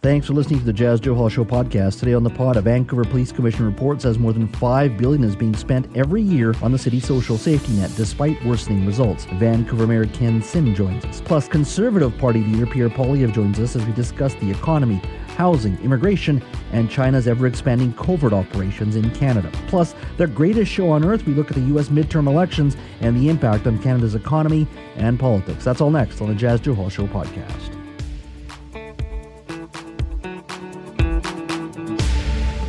Thanks for listening to the Jas Johal Show podcast. Today on the pod, a Vancouver Police Commission report says more than five billion is being spent every year on the city's social safety net, despite worsening results. Vancouver Mayor Ken Sim joins us. Plus, Conservative Party leader Pierre Poilievre joins us as we discuss the economy, housing, immigration, and China's ever-expanding covert operations in Canada. Plus, their greatest show on earth, we look at the U.S. midterm elections and the impact on Canada's economy and politics. That's all next on the Jas Johal Show podcast.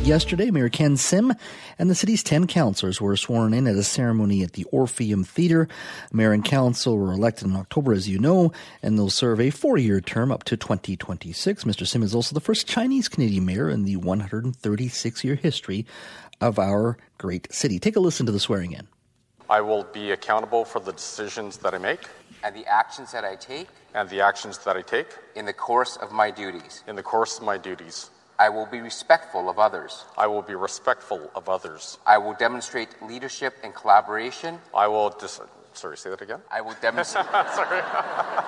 Yesterday, Mayor Ken Sim and the city's 10 councillors were sworn in at a ceremony at the Orpheum Theatre. Mayor and council were elected in October, as you know, and they'll serve a four year term up to 2026. Mr. Sim is also the first Chinese Canadian mayor in the 136 year history of our great city. Take a listen to the swearing in. I will be accountable for the decisions that I make and the actions that I take and the actions that I take in the course of my duties. in the course of my duties. I will be respectful of others. I will be respectful of others. I will demonstrate leadership and collaboration. I will dis- sorry, say that again. I will demonstrate. sorry.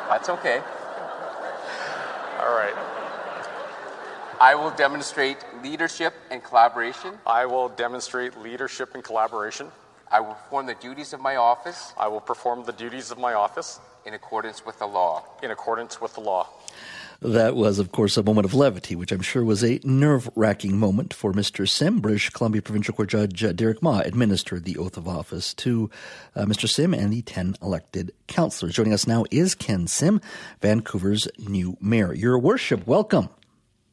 That's okay. All right. I will demonstrate leadership and collaboration. I will demonstrate leadership and collaboration. I will perform the duties of my office I will perform the duties of my office in accordance with the law. in accordance with the law. That was, of course, a moment of levity, which I'm sure was a nerve wracking moment for Mr. Sim. British Columbia Provincial Court Judge uh, Derek Ma administered the oath of office to uh, Mr. Sim and the 10 elected councillors. Joining us now is Ken Sim, Vancouver's new mayor. Your worship, welcome.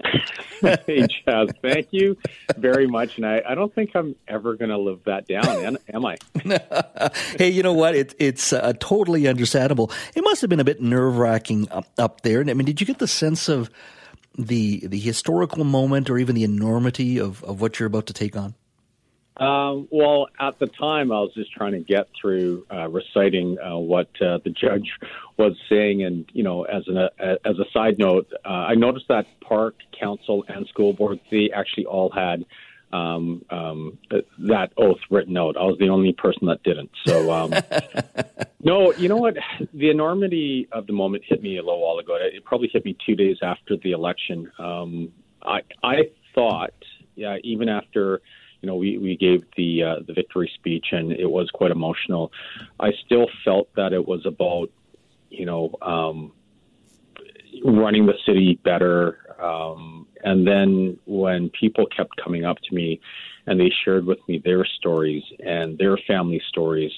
hey, Jas, thank you very much. And I, I don't think I'm ever going to live that down, am I? hey, you know what? It, it's uh, totally understandable. It must have been a bit nerve wracking up, up there. And I mean, did you get the sense of the the historical moment or even the enormity of, of what you're about to take on? Um, well, at the time, I was just trying to get through uh, reciting uh, what uh, the judge was saying, and you know, as an uh, as a side note, uh, I noticed that park council and school board they actually all had um, um, that oath written out. I was the only person that didn't. So, um, no, you know what? The enormity of the moment hit me a little while ago. It probably hit me two days after the election. Um, I I thought, yeah, even after you know, we, we gave the uh, the victory speech and it was quite emotional. I still felt that it was about, you know, um, running the city better. Um, and then when people kept coming up to me and they shared with me their stories and their family stories,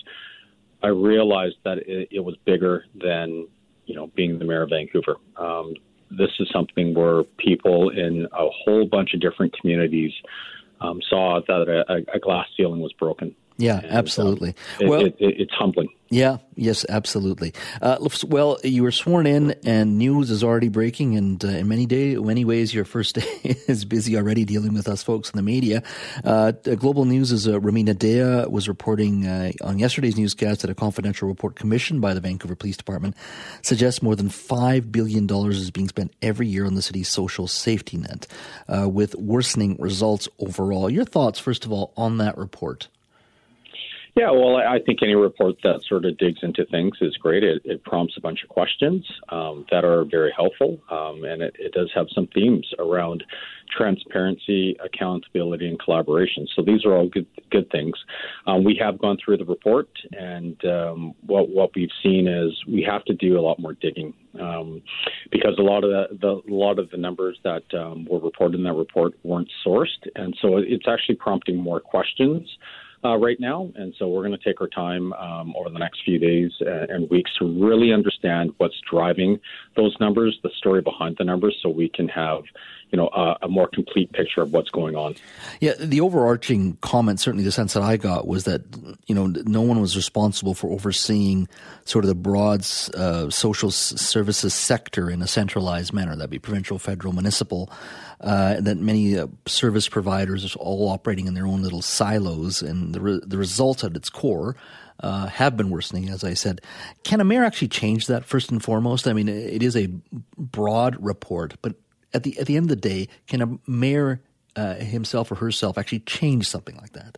I realized that it, it was bigger than, you know, being the mayor of Vancouver. Um, this is something where people in a whole bunch of different communities um, saw that a, a, glass ceiling was broken. Yeah, and, absolutely. Um, it, well, it, it, it's humbling. Yeah, yes, absolutely. Uh, well, you were sworn in, and news is already breaking. And uh, in many day, many ways, your first day is busy already dealing with us folks in the media. Uh, Global News is uh, Rumina Daya was reporting uh, on yesterday's newscast that a confidential report commissioned by the Vancouver Police Department suggests more than five billion dollars is being spent every year on the city's social safety net, uh, with worsening results overall. Your thoughts, first of all, on that report? Yeah, well, I think any report that sort of digs into things is great. It, it prompts a bunch of questions um, that are very helpful, um, and it, it, does have some themes around transparency, accountability, and collaboration. So these are all good good things. Um, we have gone through the report, and um, what what we've seen is we have to do a lot more digging um, because a lot of the, the, a lot of the numbers that um, were reported in that report weren't sourced, and so it's actually prompting more questions uh, right now. And so we're going to take our time um, over the next few days and weeks to really understand what's driving those numbers, the story behind the numbers, so we can have you know a, a, more complete picture of what's going on. Yeah, the overarching comment, certainly the sense that I got was that you know no one was responsible for overseeing sort of the broad uh, social services sector in a centralized manner. That'd be provincial, federal, municipal. Uh, that many uh, service providers are all operating in their own little silos, and the re- the results at its core. Uh, have been worsening, as I said. Can a mayor actually change that first and foremost? I mean, it is a broad report, but at the at the end of the day, can a mayor uh, himself or herself actually change something like that?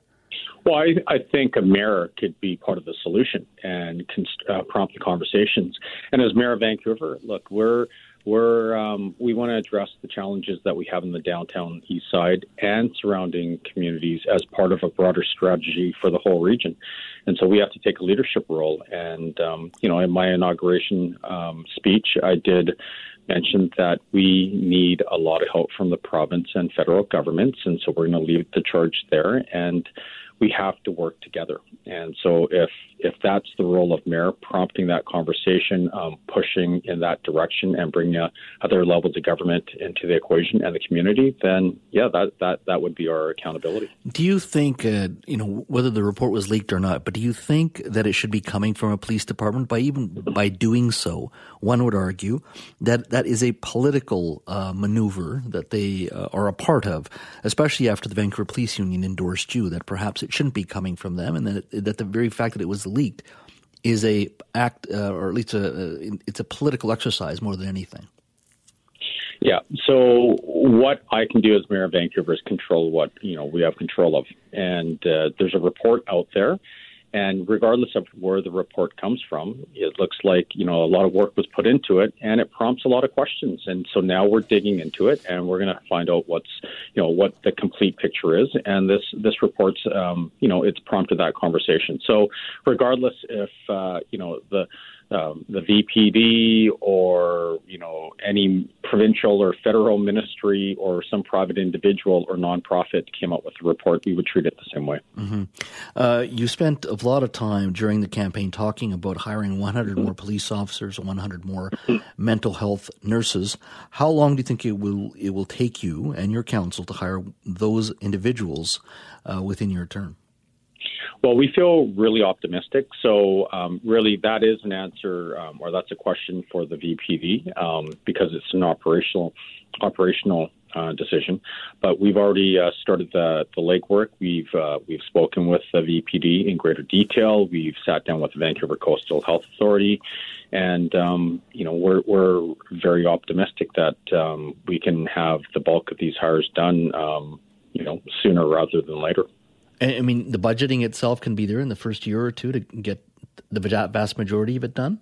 Well, I, I think a mayor could be part of the solution and uh, prompt the conversations. And as mayor of Vancouver, look, we're we're um, we want to address the challenges that we have in the downtown east side and surrounding communities as part of a broader strategy for the whole region. And so we have to take a leadership role. And um, you know, in my inauguration um, speech, I did mention that we need a lot of help from the province and federal governments, and so we're going to lead the charge there. And we have to work together. And so, if if that's the role of mayor, prompting that conversation, um, pushing in that direction, and bringing uh, other levels of government into the equation and the community, then yeah, that that that would be our accountability. Do you think, uh, you know, whether the report was leaked or not, but do you think that it should be coming from a police department? By even by doing so, one would argue that that is a political uh, maneuver that they uh, are a part of, especially after the Vancouver Police Union endorsed you. That perhaps it shouldn't be coming from them, and that that the very fact that it was leaked is a act, uh, or at least a, it's a political exercise more than anything. Yeah. So what I can do as mayor of Vancouver is control what you know we have control of, and uh, there's a report out there and regardless of where the report comes from, it looks like you know a lot of work was put into it, and it prompts a lot of questions. And so now we're digging into it, and we're going to find out what's you know what the complete picture is. And this this report's um, you know it's prompted that conversation. So regardless if uh, you know the um, the VPD or you know any provincial or federal ministry or some private individual or nonprofit came out with a report, we would treat it the same way. Mm-hmm. Uh, you spent a lot of time during the campaign talking about hiring 100 more police officers, 100 more mental health nurses. How long do you think it will it will take you and your council to hire those individuals uh, within your term? Well, we feel really optimistic. So, um, really, that is an answer, um, or that's a question for the VPD um, because it's an operational operational uh, decision. But we've already uh, started the the legwork. We've uh, we've spoken with the VPD in greater detail. We've sat down with the Vancouver Coastal Health Authority, and um, you know we're we're very optimistic that um, we can have the bulk of these hires done. Um, you know, sooner rather than later. I mean, the budgeting itself can be there in the first year or two to get the vast majority of it done.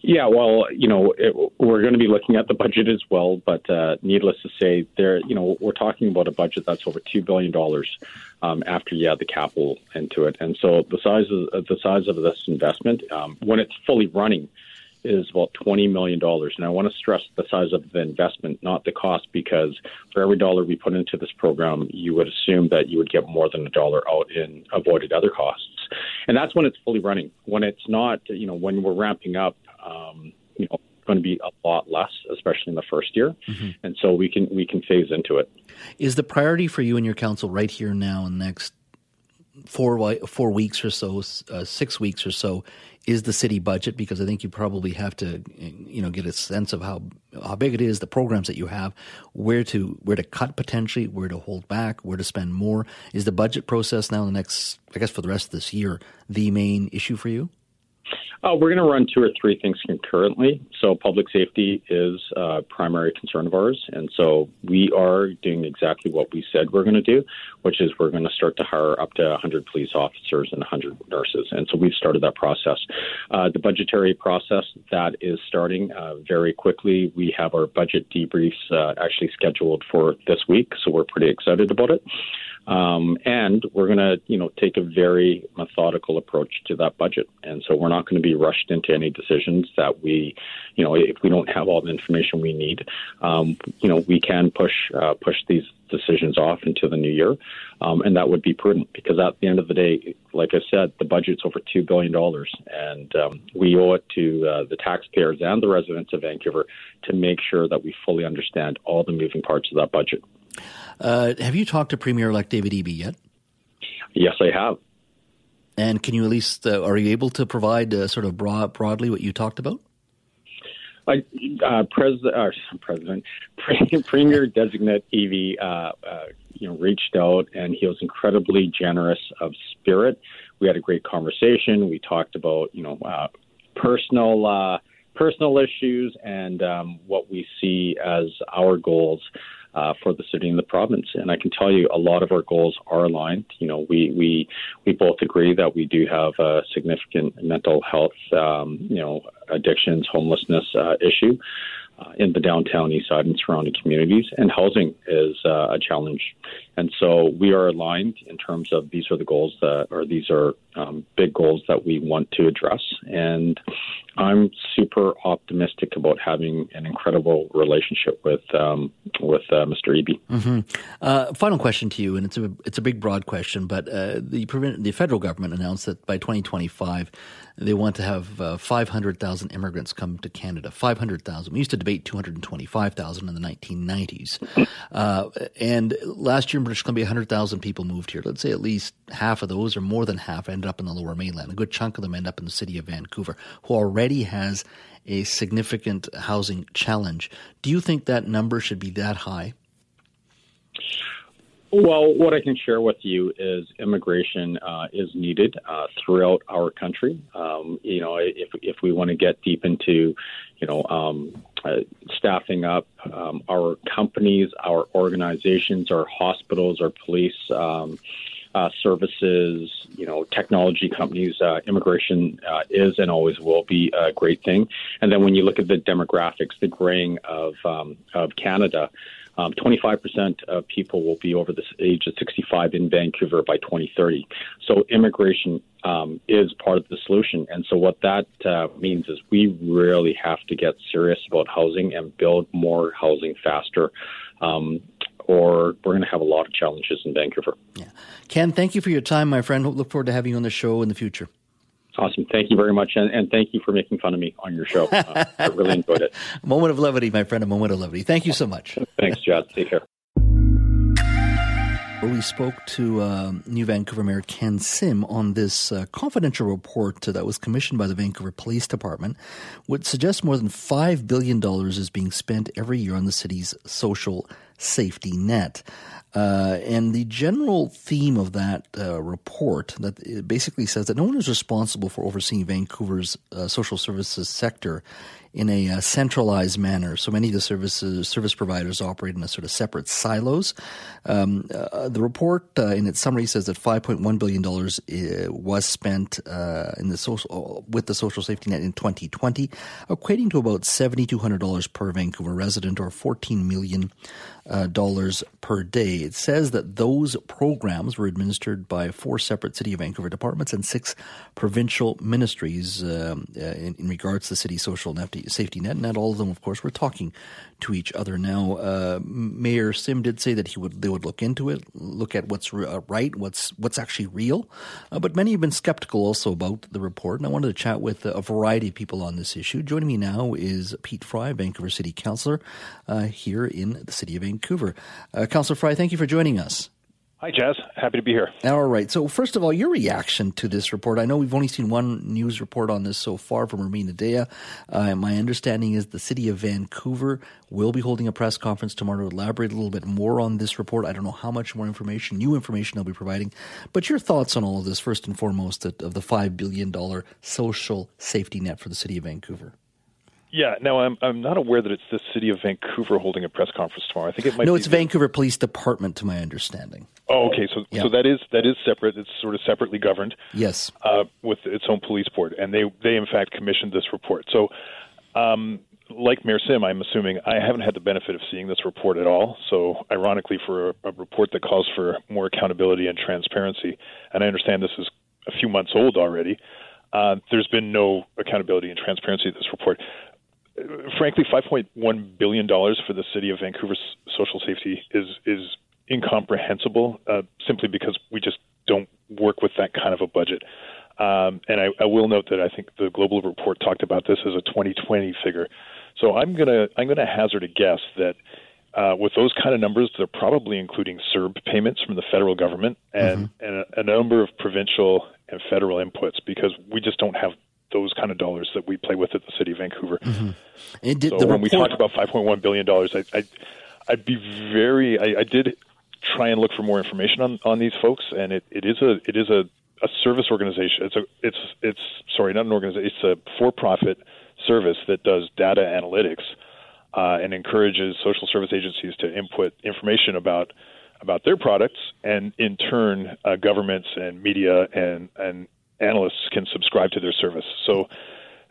Yeah, well, you know, it, we're going to be looking at the budget as well, but uh, needless to say, there, you know, we're talking about a budget that's over two billion dollars um, after you add the capital into it, and so the size of the size of this investment, um, when it's fully running, is about $20 million. And I want to stress the size of the investment, not the cost, because for every dollar we put into this program, you would assume that you would get more than a dollar out in avoided other costs. And that's when it's fully running. When it's not, you know, when we're ramping up, um, you know, going to be a lot less, especially in the first year, mm-hmm. and so we can we can phase into it. Is the priority for you and your council right here now and next four four weeks or so, uh, six weeks or so, is the city budget because I think you probably have to you know get a sense of how how big it is, the programs that you have, where to where to cut potentially, where to hold back, where to spend more. Is the budget process now the next I guess for the rest of this year the main issue for you? Uh, we're going to run two or three things concurrently. So, public safety is a primary concern of ours. And so, we are doing exactly what we said we're going to do, which is we're going to start to hire up to 100 police officers and 100 nurses. And so, we've started that process. Uh, the budgetary process, that is starting uh, very quickly. We have our budget debriefs uh, actually scheduled for this week. So, we're pretty excited about it. Um, and we're going to, you know, take a very methodical approach to that budget. And so we're not going to be rushed into any decisions that we, you know, if we don't have all the information we need, um, you know, we can push uh, push these decisions off into the new year, um, and that would be prudent because at the end of the day, like I said, the budget's over two billion dollars, and um, we owe it to uh, the taxpayers and the residents of Vancouver to make sure that we fully understand all the moving parts of that budget. Uh, have you talked to Premier elect David Eby yet? Yes, I have. And can you at least, uh, are you able to provide uh, sort of broad, broadly what you talked about? Uh, pres- uh, President, Premier designate Eby, uh, uh, you know, reached out and he was incredibly generous of spirit. We had a great conversation. We talked about, you know, uh, personal uh, personal issues and um, what we see as our goals uh, for the city and the province. And I can tell you, a lot of our goals are aligned. You know, we we we both agree that we do have a significant mental health, um, you know, addictions, homelessness uh, issue uh, in the downtown east side and surrounding communities, and housing is uh, a challenge. And so we are aligned in terms of these are the goals that, or these are um, big goals that we want to address. And I'm super optimistic about having an incredible relationship with um, with uh, Mr. Eby. Mm-hmm. Uh, final question to you, and it's a it's a big broad question, but uh, the the federal government announced that by 2025 they want to have uh, 500,000 immigrants come to Canada. 500,000. We used to debate 225,000 in the 1990s. Uh, and last year in British Columbia, 100,000 people moved here. Let's say at least half of those, or more than half, ended up in the lower mainland. A good chunk of them end up in the city of Vancouver, who already has a significant housing challenge. Do you think that number should be that high? Well, what I can share with you is immigration uh, is needed uh, throughout our country. Um, you know, if if we want to get deep into, you know, um, uh, staffing up um, our companies, our organizations, our hospitals, our police. Uh, services, you know, technology companies, uh, immigration uh, is and always will be a great thing. And then when you look at the demographics, the graying of um, of Canada, um, 25% of people will be over the age of 65 in Vancouver by 2030. So immigration um, is part of the solution. And so what that uh, means is we really have to get serious about housing and build more housing faster. Um, or we're going to have a lot of challenges in Vancouver. Yeah. Ken, thank you for your time, my friend. Look forward to having you on the show in the future. Awesome. Thank you very much. And, and, thank you for making fun of me on your show. Uh, I really enjoyed it. moment of levity, my friend. A moment of levity. Thank you so much. Thanks, Jas. Take care. We spoke to uh, New Vancouver Mayor Ken Sim on this uh, confidential report that was commissioned by the Vancouver Police Department, which suggests more than $5 billion is being spent every year on the city's social safety net. Uh, and the general theme of that uh, report that basically says that no one is responsible for overseeing Vancouver's uh, social services sector in a uh, centralized manner. So many of the services service providers operate in a sort of separate silos. Um, uh, the report, uh, in its summary, says that 5.1 billion dollars was spent in the social with the social safety net in 2020, equating to about 7,200 dollars per Vancouver resident or 14 million uh, dollars per day. It says that those programs were administered by four separate City of Vancouver departments and six provincial ministries um, uh, in, in, regards to the social safety net. And not all of them, of course, were talking to each other. Now, uh, Mayor Sim did say that he would they would look into it, look at what's uh, right, what's what's actually real. Uh, but many have been skeptical also about the report. And I wanted to chat with a variety of people on this issue. Joining me now is Pete Fry, Vancouver City Councillor, uh, here in the city of Vancouver. Vancouver. Uh, Councillor Fry, thank you for joining us. Hi, Jas. Happy to be here. All right. So, first of all, your reaction to this report. I know we've only seen one news report on this so far from Rumina Daya. Uh, my understanding is the city of Vancouver will be holding a press conference tomorrow to elaborate a little bit more on this report. I don't know how much more information, new information they'll be providing. But your thoughts on all of this, first and foremost, of the $5 billion social safety net for the city of Vancouver. Yeah, no, I'm I'm not aware that it's the city of Vancouver holding a press conference tomorrow. I think it might. No, be it's the... Vancouver Police Department, to my understanding. Oh, okay. So yeah. so that is that is separate. It's sort of separately governed. Yes. Uh, with its own police board, and they they in fact commissioned this report. So. Um, like Mayor Sim, I'm assuming I haven't had the benefit of seeing this report at all. So, ironically, for a, a report that calls for more accountability and transparency, and I understand this is a few months old already, uh, there's been no accountability and transparency in this report frankly, five point one billion dollars for the city of Vancouver's social safety is is incomprehensible. Uh, simply because we just don't work with that kind of a budget. Um, and I, I will note that I think the global report talked about this as a 2020 figure. So I'm gonna I'm gonna hazard a guess that uh, with those kind of numbers, they're probably including CERB payments from the federal government and, mm-hmm. and a, a, number of provincial and federal inputs because we just don't have those kind of dollars that we play with at the city of Vancouver. Mm-hmm. And did so when report... we talked about 5.1 billion dollars, I, I, I'd be very. I, I did try and look for more information on, on these folks, and it, it is a it is a, a service organization. It's a it's it's sorry, not an organization. It's a for profit service that does data analytics uh, and encourages social service agencies to input information about about their products, and in turn, uh, governments and media and and analysts can subscribe to their service. So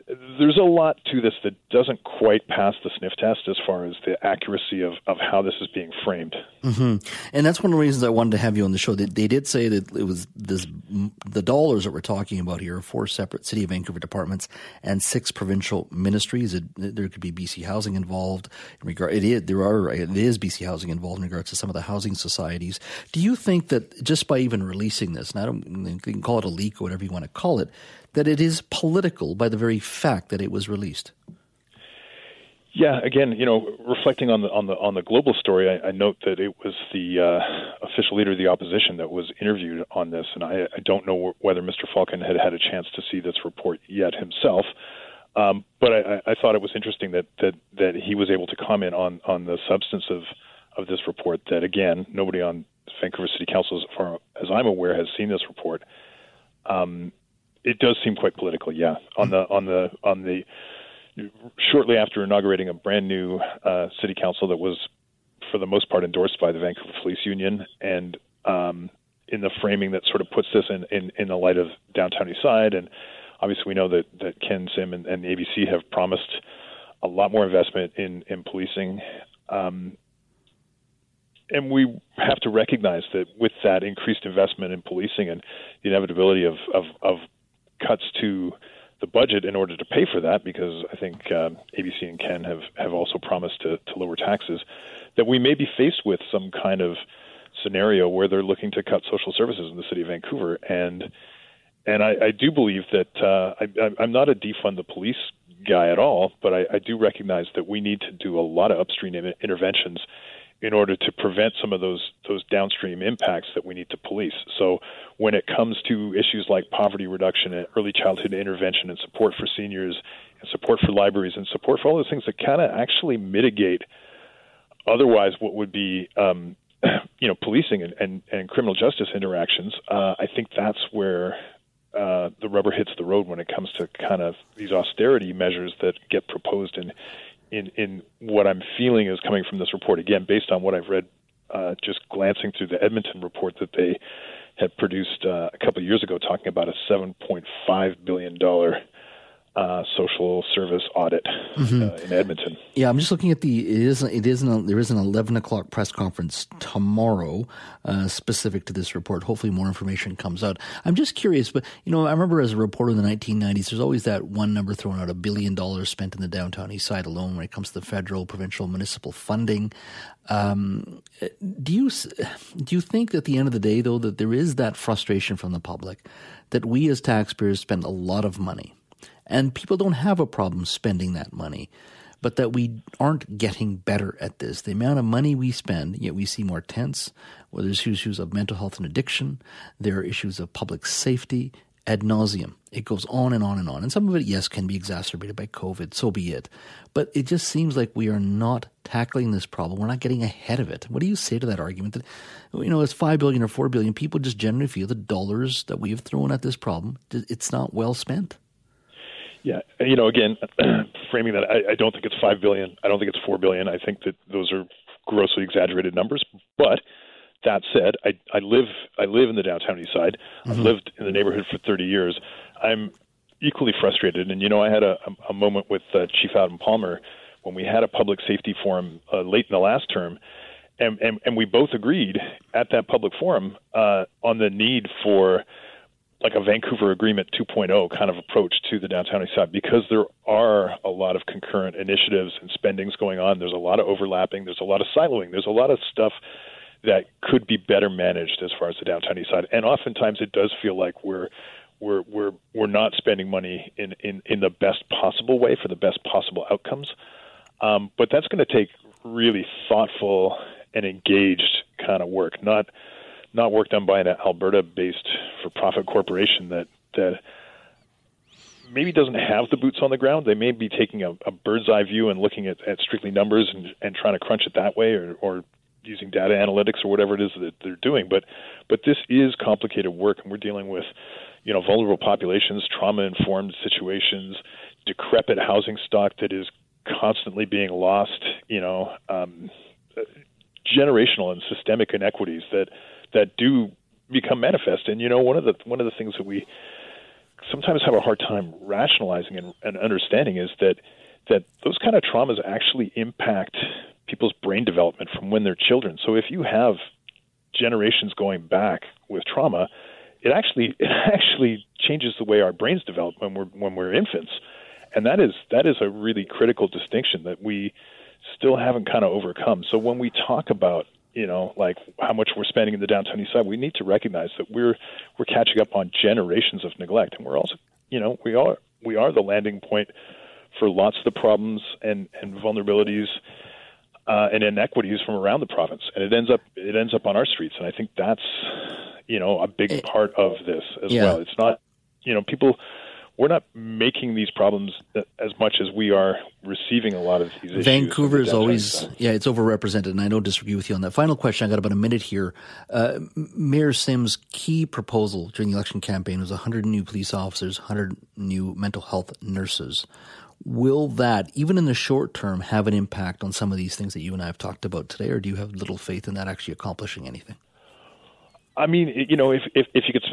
there's a lot to this that doesn't quite pass the sniff test as far as the accuracy of, of how this is being framed. Mm-hmm. And that's one of the reasons I wanted to have you on the show. They, they did say that it was this, the dollars that we're talking about here are four separate City of Vancouver departments and six provincial ministries. It, there could be BC Housing involved. In regard, it is, there are, it is BC Housing involved in regards to some of the housing societies. Do you think that just by even releasing this, and I don't, you can call it a leak or whatever you want to call it, that it is political by the very fact that it was released. Yeah, again, you know, reflecting on the on the on the global story, I, I note that it was the uh, official leader of the opposition that was interviewed on this, and I, I don't know whether Mr. Falcon had had a chance to see this report yet himself. Um, but I, I thought it was interesting that, that that he was able to comment on on the substance of of this report. That again, nobody on Vancouver City Council, as far as I'm aware, has seen this report. Um, it does seem quite political. Yeah, on the on the on the shortly after inaugurating a brand new uh, city council that was, for the most part, endorsed by the Vancouver Police Union, and um, in the framing that sort of puts this in, in, in the light of downtown Eastside, and obviously we know that that Ken Sim and, and the ABC have promised a lot more investment in in policing. Um, and we have to recognize that with that increased investment in policing and the inevitability of, of, of cuts to the budget in order to pay for that, because I think um, ABC and Ken have, have also promised to, to lower taxes, that we may be faced with some kind of scenario where they're looking to cut social services in the city of Vancouver. And and I, I do believe that uh, I, I'm not a defund the police guy at all, but I, I do recognize that we need to do a lot of upstream interventions in order to prevent some of those those downstream impacts that we need to police. So when it comes to issues like poverty reduction and early childhood intervention and support for seniors and support for libraries and support for all those things that kind of actually mitigate otherwise what would be um, you know policing and, and, and criminal justice interactions, uh, I think that's where uh, the rubber hits the road when it comes to kind of these austerity measures that get proposed in in in what I'm feeling is coming from this report. Again, based on what I've read, uh, just glancing through the Edmonton report that they had produced uh, a couple of years ago, talking about a 7.5 billion dollar uh, social service audit mm-hmm. uh, in Edmonton. Yeah, I'm just looking at the. It is. It is. An, there is an 11 o'clock press conference tomorrow uh, specific to this report. Hopefully, more information comes out. I'm just curious, but you know, I remember as a reporter in the 1990s, there's always that one number thrown out: a billion dollars spent in the downtown east side alone when it comes to the federal, provincial, municipal funding. Um, do you do you think at the end of the day, though, that there is that frustration from the public that we as taxpayers spend a lot of money? And people don't have a problem spending that money, but that we aren't getting better at this. The amount of money we spend, yet we see more tents, where there's issues of mental health and addiction, there are issues of public safety ad nauseum. It goes on and on and on. And some of it, yes, can be exacerbated by COVID, so be it. But it just seems like we are not tackling this problem. We're not getting ahead of it. What do you say to that argument that, you know, it's 5 billion or 4 billion, people just generally feel the dollars that we have thrown at this problem, it's not well spent? Yeah, you know, again, framing that, I, I don't think it's five billion. I don't think it's four billion. I think that those are grossly exaggerated numbers. But that said, I, I live I live in the downtown east side. Mm-hmm. I've lived in the neighborhood for 30 years. I'm equally frustrated. And you know, I had a, a moment with uh, Chief Adam Palmer when we had a public safety forum uh, late in the last term. And, and, and we both agreed at that public forum uh, on the need for like a Vancouver Agreement 2.0 kind of approach to the downtown east side because there are a lot of concurrent initiatives and spendings going on. There's a lot of overlapping. There's a lot of siloing. There's a lot of stuff that could be better managed as far as the downtown east side. And oftentimes it does feel like we're we're we're we're not spending money in in in the best possible way for the best possible outcomes. Um, but that's going to take really thoughtful and engaged kind of work, not not work done by an Alberta-based for-profit corporation that that maybe doesn't have the boots on the ground. They may be taking a, a bird's eye view and looking at, at strictly numbers and, and trying to crunch it that way, or, or using data analytics or whatever it is that they're doing. But but this is complicated work, and we're dealing with you know vulnerable populations, trauma-informed situations, decrepit housing stock that is constantly being lost, you know, um, generational and systemic inequities that that do become manifest. And you know, one of the one of the things that we sometimes have a hard time rationalizing and, and understanding is that that those kind of traumas actually impact people's brain development from when they're children. So if you have generations going back with trauma, it actually it actually changes the way our brains develop when we're when we're infants, and that is that is a really critical distinction that we still haven't kind of overcome. So when we talk about you know like how much we're spending in the downtown east side, we need to recognize that we're we're catching up on generations of neglect, and we're also you know we are we are the landing point for lots of the problems and and vulnerabilities uh, and inequities from around the province, and it ends up it ends up on our streets, and I think that's you know a big part of this as yeah. well. It's not you know people we're not making these problems as much as we are receiving a lot of these issues. Vancouver is always, yeah, it's overrepresented, and I don't disagree with you on that. Final question, I got about a minute here. Uh, Mayor Sim's key proposal during the election campaign was 100 new police officers, 100 new mental health nurses. Will that, even in the short term, have an impact on some of these things that you and I have talked about today, or do you have little faith in that actually accomplishing anything? I mean, you know, if if if he could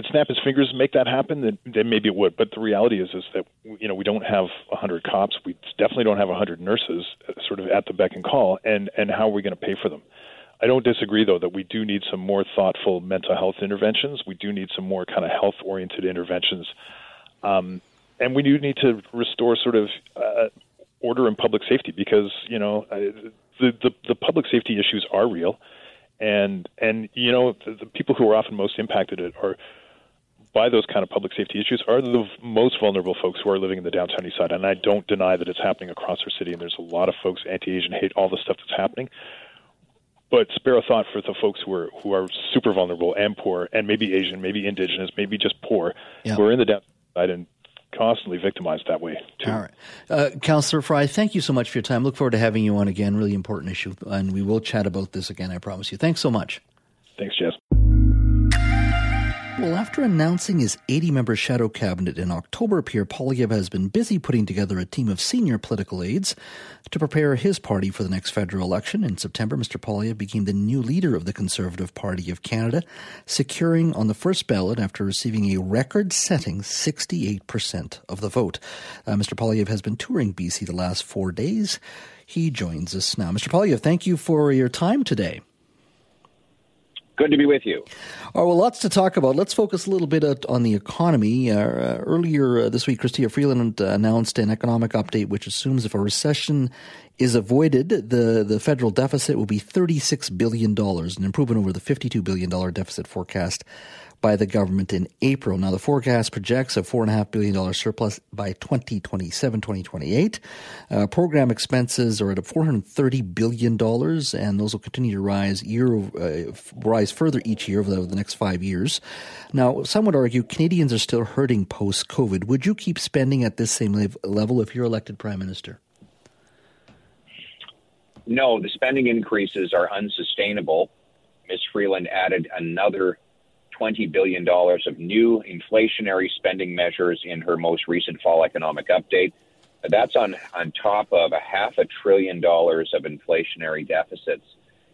could snap his fingers and make that happen, then, then maybe it would. But the reality is is that you know we don't have a hundred cops. We definitely don't have a hundred nurses, uh, sort of at the beck and call. And and how are we going to pay for them? I don't disagree though that we do need some more thoughtful mental health interventions. We do need some more kind of health oriented interventions, um, and we do need to restore sort of uh, order and public safety because you know uh, the, the the public safety issues are real and and you know the, the people who are often most impacted are by those kind of public safety issues are the most vulnerable folks who are living in the downtown east side. And I don't deny that it's happening across our city, and there's a lot of folks anti-Asian hate, all the stuff that's happening. But spare a thought for the folks who are who are super vulnerable and poor, and maybe Asian, maybe Indigenous, maybe just poor, yeah. who are in the downtown side and constantly victimized that way too. All right, uh, Councillor Fry, thank you so much for your time. Look forward to having you on again. Really important issue, and we will chat about this again. I promise you. Thanks so much. Thanks, Jess. Well, after announcing his 80 member shadow cabinet in October, Pierre Poilievre has been busy putting together a team of senior political aides to prepare his party for the next federal election. In September, Mr. Poilievre became the new leader of the Conservative Party of Canada, securing on the first ballot after receiving a record setting 68% of the vote. Uh, Mr. Poilievre has been touring BC the last four days. He joins us now. Mr. Poilievre, thank you for your time today. Good to be with you. All right, well, lots to talk about. Let's focus a little bit on the economy. Uh, uh, earlier uh, this week, Chrystia Freeland uh, announced an economic update which assumes if a recession is avoided, the, the federal deficit will be $36 billion, an improvement over the $52 billion deficit forecast by the government in April. Now, the forecast projects a $4.5 billion surplus by 2027 2028. Uh, program expenses are at $430 billion, and those will continue to rise year uh, rise further each year over the, the next five years. Now, some would argue Canadians are still hurting post COVID. Would you keep spending at this same level if you're elected prime minister? No, the spending increases are unsustainable. Ms. Freeland added another $20 billion of new inflationary spending measures in her most recent fall economic update. That's on, on top of a half a trillion dollars of inflationary deficits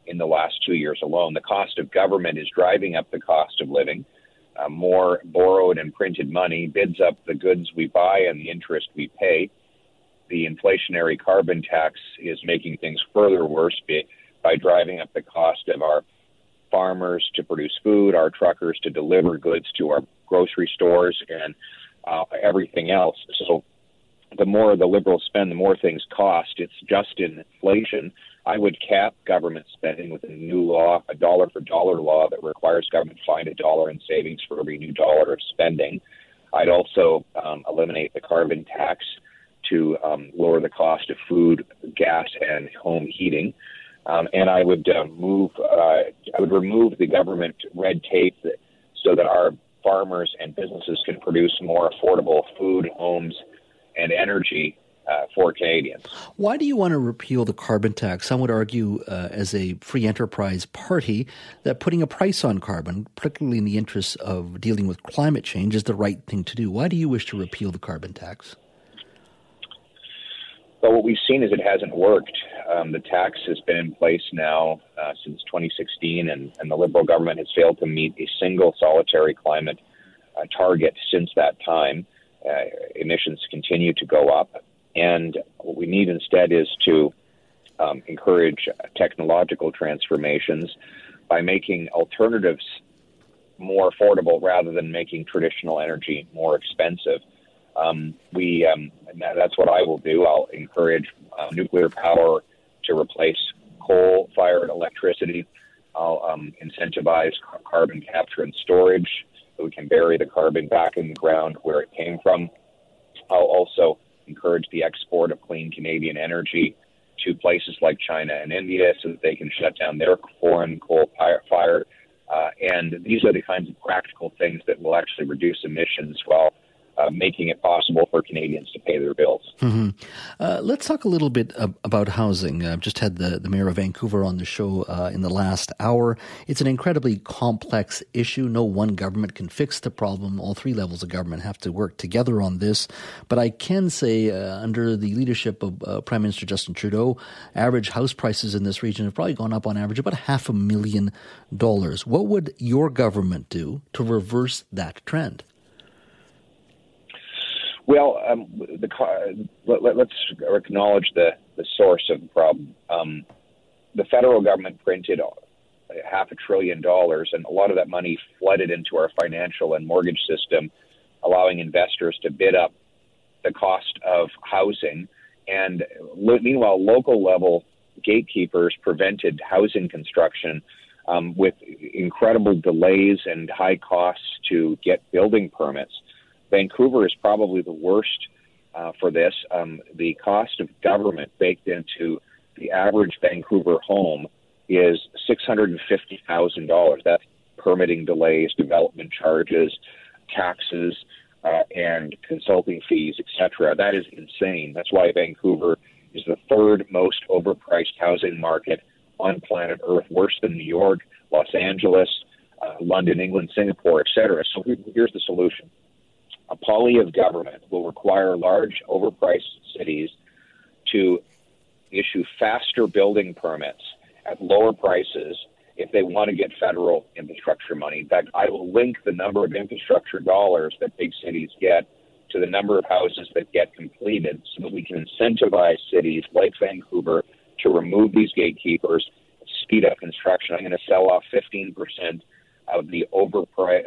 in the last two years alone. The cost of government is driving up the cost of living. Uh, more borrowed and printed money bids up the goods we buy and the interest we pay. The inflationary carbon tax is making things further worse by driving up the cost of our farmers to produce food, our truckers to deliver goods to our grocery stores, and uh, everything else. So the more the liberals spend, the more things cost. It's just inflation. I would cap government spending with a new law, a dollar for dollar law that requires government to find a dollar in savings for every new dollar of spending. I'd also um, eliminate the carbon tax to um, lower the cost of food, gas, and home heating. Um, and I would uh, move, uh, I would remove the government red tape that, so that our farmers and businesses can produce more affordable food, homes, and energy uh, for Canadians. Why do you want to repeal the carbon tax? Some would argue, uh, as a free enterprise party, that putting a price on carbon, particularly in the interests of dealing with climate change, is the right thing to do. Why do you wish to repeal the carbon tax? But what we've seen is it hasn't worked. Um, the tax has been in place now uh, since 2016, and, and, the Liberal government has failed to meet a single solitary climate uh, target since that time. Uh, emissions continue to go up, and what we need instead is to um, encourage technological transformations by making alternatives more affordable rather than making traditional energy more expensive. Um, we um, that's what I will do. I'll encourage uh, nuclear power to replace coal-fired electricity. I'll um, incentivize carbon capture and storage so we can bury the carbon back in the ground where it came from. I'll also encourage the export of clean Canadian energy to places like China and India so that they can shut down their foreign coal fired. Uh, and these are the kinds of practical things that will actually reduce emissions while uh, making it possible for Canadians to pay their bills. Mm-hmm. Uh, let's talk a little bit about housing. I've just had the, the mayor of Vancouver on the show uh, in the last hour. It's an incredibly complex issue. No one government can fix the problem. All three levels of government have to work together on this. But I can say, uh, under the leadership of uh, Prime Minister Justin Trudeau, average house prices in this region have probably gone up on average about half a million dollars. What would your government do to reverse that trend? Well, um, the, let, us acknowledge the, the source of the problem. Um, the federal government printed half a trillion dollars, and a lot of that money flooded into our financial and mortgage system, allowing investors to bid up the cost of housing. And meanwhile, local level gatekeepers prevented housing construction um, with incredible delays and high costs to get building permits. Vancouver is probably the worst uh, for this. Um, the cost of government baked into the average Vancouver home is $650,000. That's permitting delays, development charges, taxes, uh, and consulting fees, etc. That is insane. That's why Vancouver is the third most overpriced housing market on planet Earth, worse than New York, Los Angeles, uh, London, England, Singapore, etc. So here's the solution a Poilievre government will require large, overpriced cities to issue faster building permits at lower prices if they want to get federal infrastructure money. In fact, I will link the number of infrastructure dollars that big cities get to the number of houses that get completed so that we can incentivize cities like Vancouver to remove these gatekeepers, speed up construction. I'm going to sell off 15 percent of the over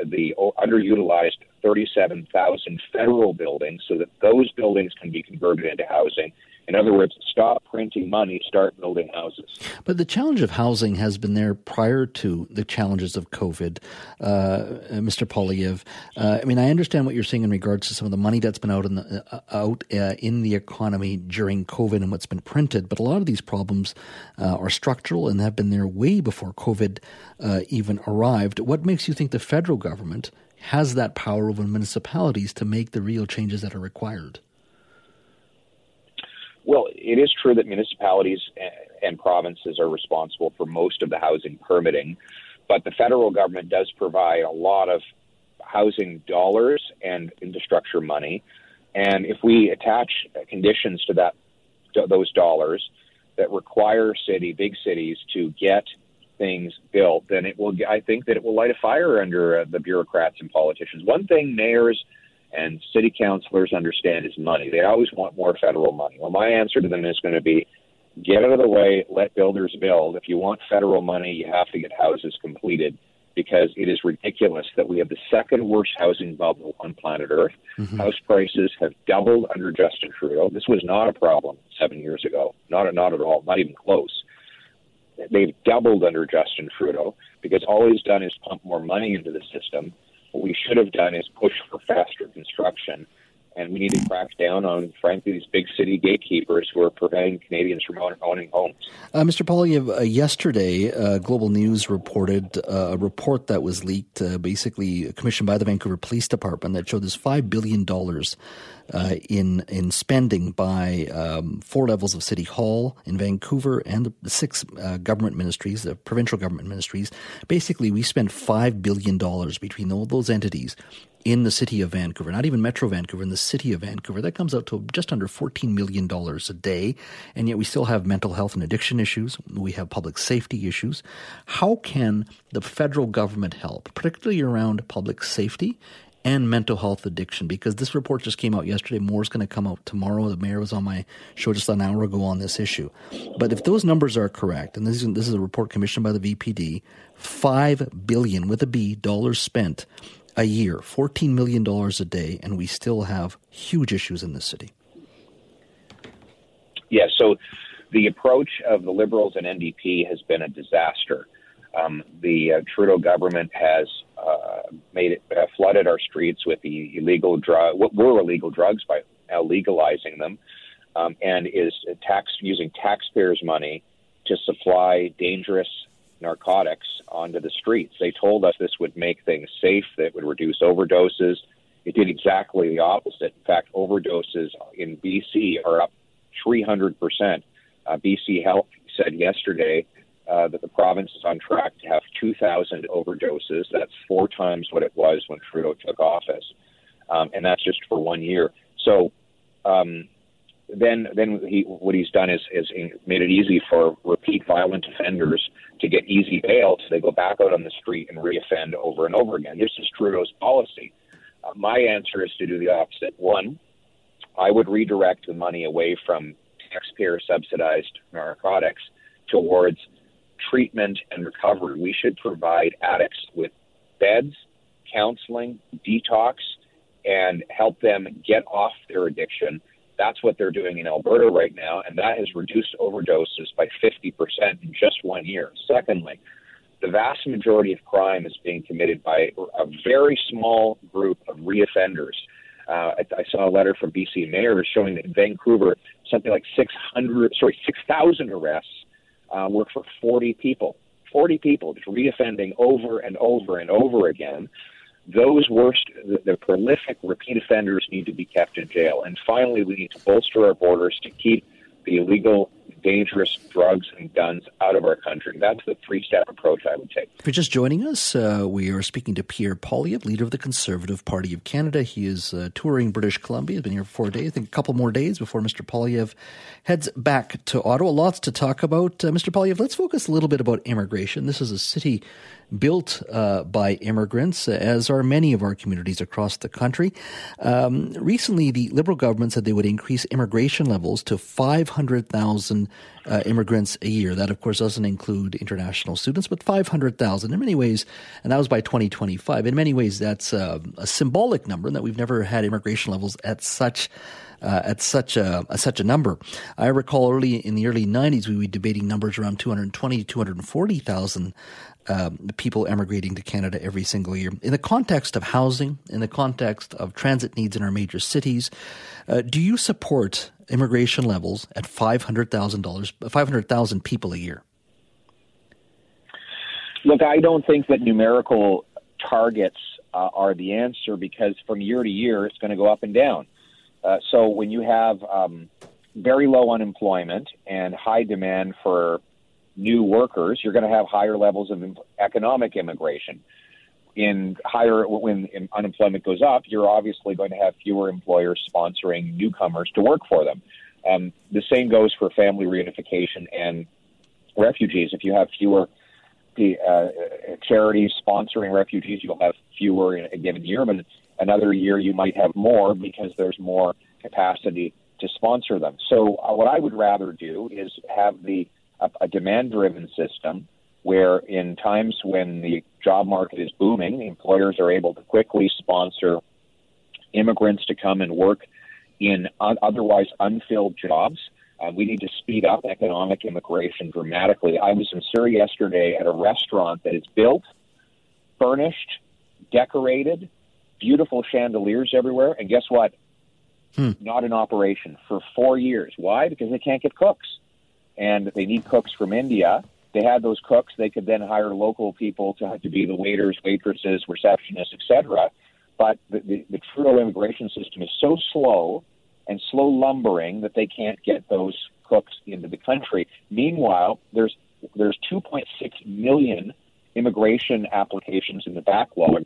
the underutilized 37,000 federal buildings so that those buildings can be converted into housing. In other words, stop printing money, start building houses. But the challenge of housing has been there prior to the challenges of COVID, uh, Mr. Poilievre. Uh, I mean, I understand what you're saying in regards to some of the money that's been out in the uh, out uh, in the economy during COVID and what's been printed. But a lot of these problems uh, are structural and have been there way before COVID uh, even arrived. What makes you think the federal government has that power over municipalities to make the real changes that are required? Well, it is true that municipalities and provinces are responsible for most of the housing permitting, but the federal government does provide a lot of housing dollars and infrastructure money. And if we attach conditions to that those dollars that require city big cities to get things built, then it will. I think that it will light a fire under uh, the bureaucrats and politicians. One thing mayors and city councilors understand is money. They always want more federal money. Well, my answer to them is going to be get out of the way, let builders build. If you want federal money, you have to get houses completed because it is ridiculous that we have the second worst housing bubble on planet Earth. Mm-hmm. House prices have doubled under Justin Trudeau. This was not a problem seven years ago. Not, not at all, not even close they've doubled under Justin Trudeau because all he's done is pump more money into the system. What we should have done is push for faster construction. And we need to crack down on, frankly, these big city gatekeepers who are preventing Canadians from owning homes. Uh, Mr. Poilievre, uh, yesterday, uh, Global News reported uh, a report that was leaked, uh, basically commissioned by the Vancouver Police Department, that showed this $5 billion uh, in in spending by um, four levels of City Hall in Vancouver and the six government ministries, the provincial government ministries. Basically, we spent five billion dollars between all those entities in the city of Vancouver, not even Metro Vancouver, in the city of Vancouver. That comes out to just under $14 million a day. And yet we still have mental health and addiction issues. We have public safety issues. How can the federal government help, particularly around public safety and mental health addiction? Because this report just came out yesterday. More is going to come out tomorrow. The mayor was on my show just an hour ago on this issue. But if those numbers are correct, and this is, this is a report commissioned by the VPD, five billion with a B dollars spent a year, $14 million a day, and we still have huge issues in this city. Yeah, so the approach of the Liberals and NDP has been a disaster. Um, the uh, Trudeau government has uh, made it uh, flooded our streets with the illegal drug, what were illegal drugs by now legalizing them, um, and is tax using taxpayers' money to supply dangerous narcotics onto the streets. They told us this would make things safe, that it would reduce overdoses. It did exactly the opposite. In fact, overdoses in BC are up 300%. Uh, BC Health said yesterday uh, that the province is on track to have 2,000 overdoses. That's four times what it was when Trudeau took office. Um, and that's just for one year. So um, then then he, what he's done is, is made it easy for repeat violent offenders to get easy bail so they go back out on the street and reoffend over and over again. This is Trudeau's policy. Uh, my answer is to do the opposite. One, I would redirect the money away from taxpayer subsidized narcotics towards treatment and recovery. We should provide addicts with beds, counseling, detox, and help them get off their addiction that's what they're doing in Alberta right now, and that has reduced overdoses by 50% in just one year. Secondly, the vast majority of crime is being committed by a very small group of reoffenders. Uh, I, saw a letter from BC Mayor showing that in Vancouver, something like 600, sorry, 6,000 arrests uh, were for 40 people. 40 people just reoffending over and over and over again those worst, the, the, prolific repeat offenders need to be kept in jail. And finally, we need to bolster our borders to keep the illegal, dangerous drugs and guns out of our country. That's the three step approach I would take. If you're just joining us, uh, we are speaking to Pierre Poilievre, leader of the Conservative Party of Canada. He is uh, touring British Columbia. He's been here for four days, I think a couple more days before Mr. Poilievre heads back to Ottawa. Lots to talk about. Uh, Mr. Poilievre, let's focus a little bit about immigration. This is a city built uh, by immigrants, as are many of our communities across the country. Um, recently, the Liberal government said they would increase immigration levels to 500,000 uh, immigrants a year. That, of course, doesn't include international students, but 500,000 in many ways, and that was by 2025. In many ways, that's uh, a symbolic number, and that we've never had immigration levels at such uh, at such a, such a number. I recall early in the early 90s, we were debating numbers around 220 to 240,000 um, people emigrating to Canada every single year. In the context of housing, in the context of transit needs in our major cities, uh, do you support immigration levels at $500,000, 500,000 people a year? Look, I don't think that numerical targets uh, are the answer because from year to year it's going to go up and down. Uh, so when you have um, very low unemployment and high demand for new workers, you're going to have higher levels of economic immigration. In higher, when unemployment goes up, you're obviously going to have fewer employers sponsoring newcomers to work for them. Um, the same goes for family reunification and refugees. If you have fewer uh, charities sponsoring refugees, you'll have fewer in a given year. But another year, you might have more because there's more capacity to sponsor them. So, uh, what I would rather do is have the a, a demand driven system where in times when the job market is booming, employers are able to quickly sponsor immigrants to come and work in un- otherwise unfilled jobs. Uh, we need to speed up economic immigration dramatically. I was in Surrey yesterday at a restaurant that is built, furnished, decorated, beautiful chandeliers everywhere, and guess what? Hmm. Not in operation for four years. Why? Because they can't get cooks and they need cooks from India. They had those cooks. They could then hire local people to to be the waiters, waitresses, receptionists, etc. but the, the, the Trudeau immigration system is so slow and slow lumbering that they can't get those cooks into the country. Meanwhile, there's there's 2.6 million immigration applications in the backlog.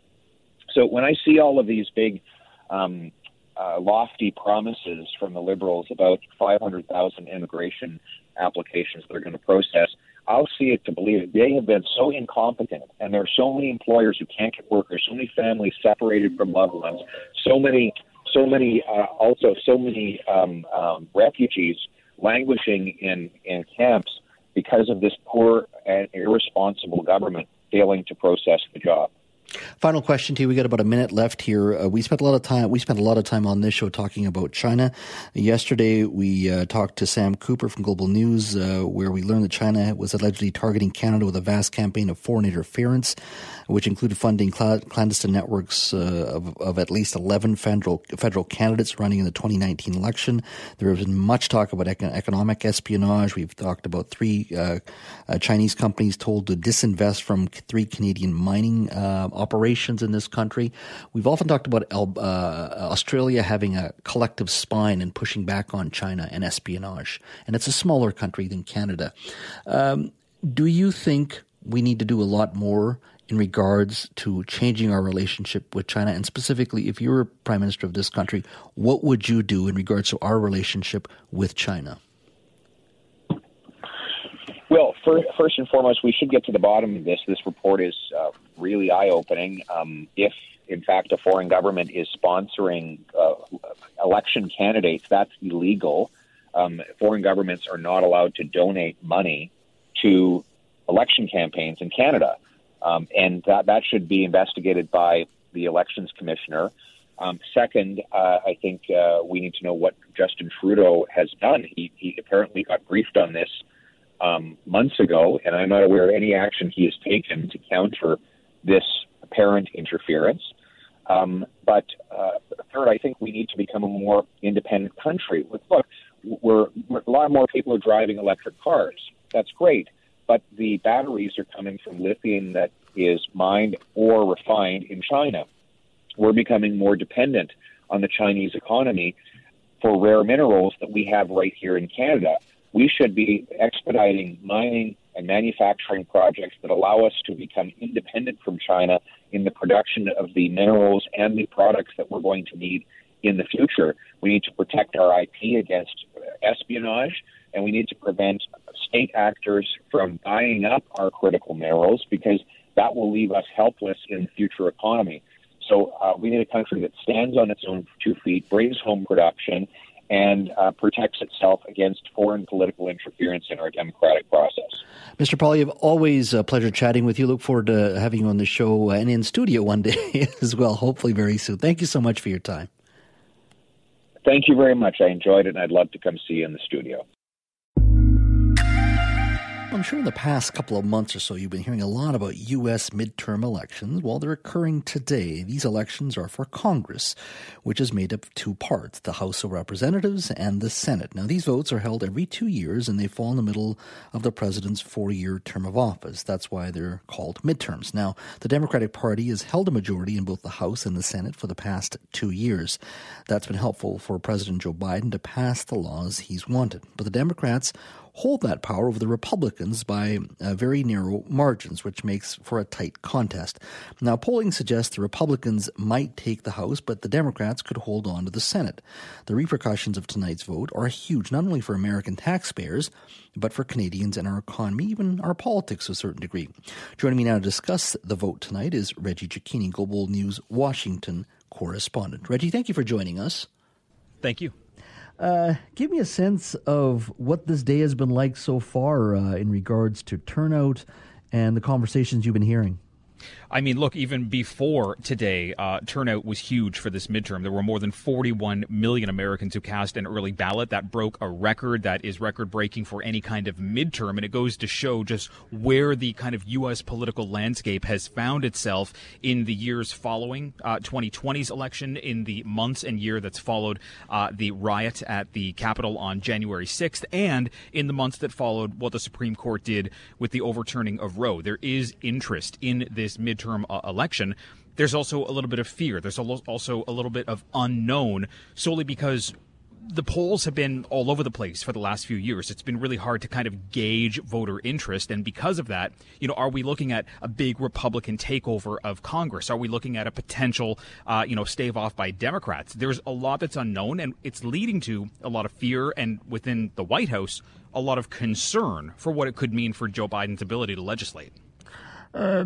So when I see all of these big, um, uh, lofty promises from the Liberals about 500,000 immigration applications that are going to process, I'll see it to believe it. They have been so incompetent, and there are so many employers who can't get workers, so many families separated from loved ones, so many, so many, uh, also so many um, um, refugees languishing in in camps because of this poor and irresponsible government failing to process the job. Final question to you. We got about a minute left here. Uh, we spent a lot of time. We spent a lot of time on this show talking about China. Yesterday, we uh, talked to Sam Cooper from Global News, uh, where we learned that China was allegedly targeting Canada with a vast campaign of foreign interference, which included funding cl- clandestine networks uh, of, of, at least eleven federal federal candidates running in the 2019 election. There has been much talk about econ- economic espionage. We've talked about three uh, uh, Chinese companies told to disinvest from three Canadian mining operations in this country. We've often talked about uh, Australia having a collective spine and pushing back on China and espionage, and it's a smaller country than Canada. Um, do you think we need to do a lot more in regards to changing our relationship with China? And specifically, if you were prime minister of this country, what would you do in regards to our relationship with China? Well, first and foremost, we should get to the bottom of this. This report is uh, really eye opening. Um, if, in fact, a foreign government is sponsoring uh, election candidates, that's illegal. Um, foreign governments are not allowed to donate money to election campaigns in Canada. Um, and that, that should be investigated by the elections commissioner. Um, second, uh, I think uh, we need to know what Justin Trudeau has done. He, he apparently got briefed on this um, months ago, and I'm not aware of any action he has taken to counter this apparent interference. Um, but uh, third, I think we need to become a more independent country. Look, we're, we're, a lot more people are driving electric cars. That's great, but the batteries are coming from lithium that is mined or refined in China. We're becoming more dependent on the Chinese economy for rare minerals that we have right here in Canada we should be expediting mining and manufacturing projects that allow us to become independent from China in the production of the minerals and the products that we're going to need in the future. We need to protect our IP against espionage, and we need to prevent state actors from buying up our critical minerals because that will leave us helpless in the future economy. So uh, we need a country that stands on its own two feet, brings home production, and uh, protects itself against foreign political interference in our democratic process. Mr. Poilievre, always a pleasure chatting with you. Look forward to having you on the show and in studio one day as well, hopefully very soon. Thank you so much for your time. Thank you very much. I enjoyed it, and I'd love to come see you in the studio. I'm sure in the past couple of months or so you've been hearing a lot about U.S. midterm elections. Well, they're occurring today. These elections are for Congress, which is made up of two parts the House of Representatives and the Senate. Now, these votes are held every two years and they fall in the middle of the president's four year term of office. That's why they're called midterms. Now, the Democratic Party has held a majority in both the House and the Senate for the past two years. That's been helpful for President Joe Biden to pass the laws he's wanted. But the Democrats hold that power over the Republicans by uh, very narrow margins, which makes for a tight contest. Now, polling suggests the Republicans might take the House, but the Democrats could hold on to the Senate. The repercussions of tonight's vote are huge, not only for American taxpayers, but for Canadians and our economy, even our politics to a certain degree. Joining me now to discuss the vote tonight is Reggie Cecchini, Global News Washington correspondent. Reggie, thank you for joining us. Thank you. Uh, give me a sense of what this day has been like so far uh, in regards to turnout and the conversations you've been hearing. I mean, look, even before today, uh, turnout was huge for this midterm. There were more than 41 million Americans who cast an early ballot. That broke a record that is record breaking for any kind of midterm. And it goes to show just where the kind of U.S. political landscape has found itself in the years following uh, 2020's election, in the months and year that's followed uh, the riot at the Capitol on January 6th, and in the months that followed what the Supreme Court did with the overturning of Roe. There is interest in this this midterm uh, election, there's also a little bit of fear. There's also a little bit of unknown solely because the polls have been all over the place for the last few years. It's been really hard to kind of gauge voter interest. And because of that, you know, are we looking at a big Republican takeover of Congress? Are we looking at a potential, uh, you know, stave off by Democrats? There's a lot that's unknown, and it's leading to a lot of fear and within the White House, a lot of concern for what it could mean for Joe Biden's ability to legislate. Uh,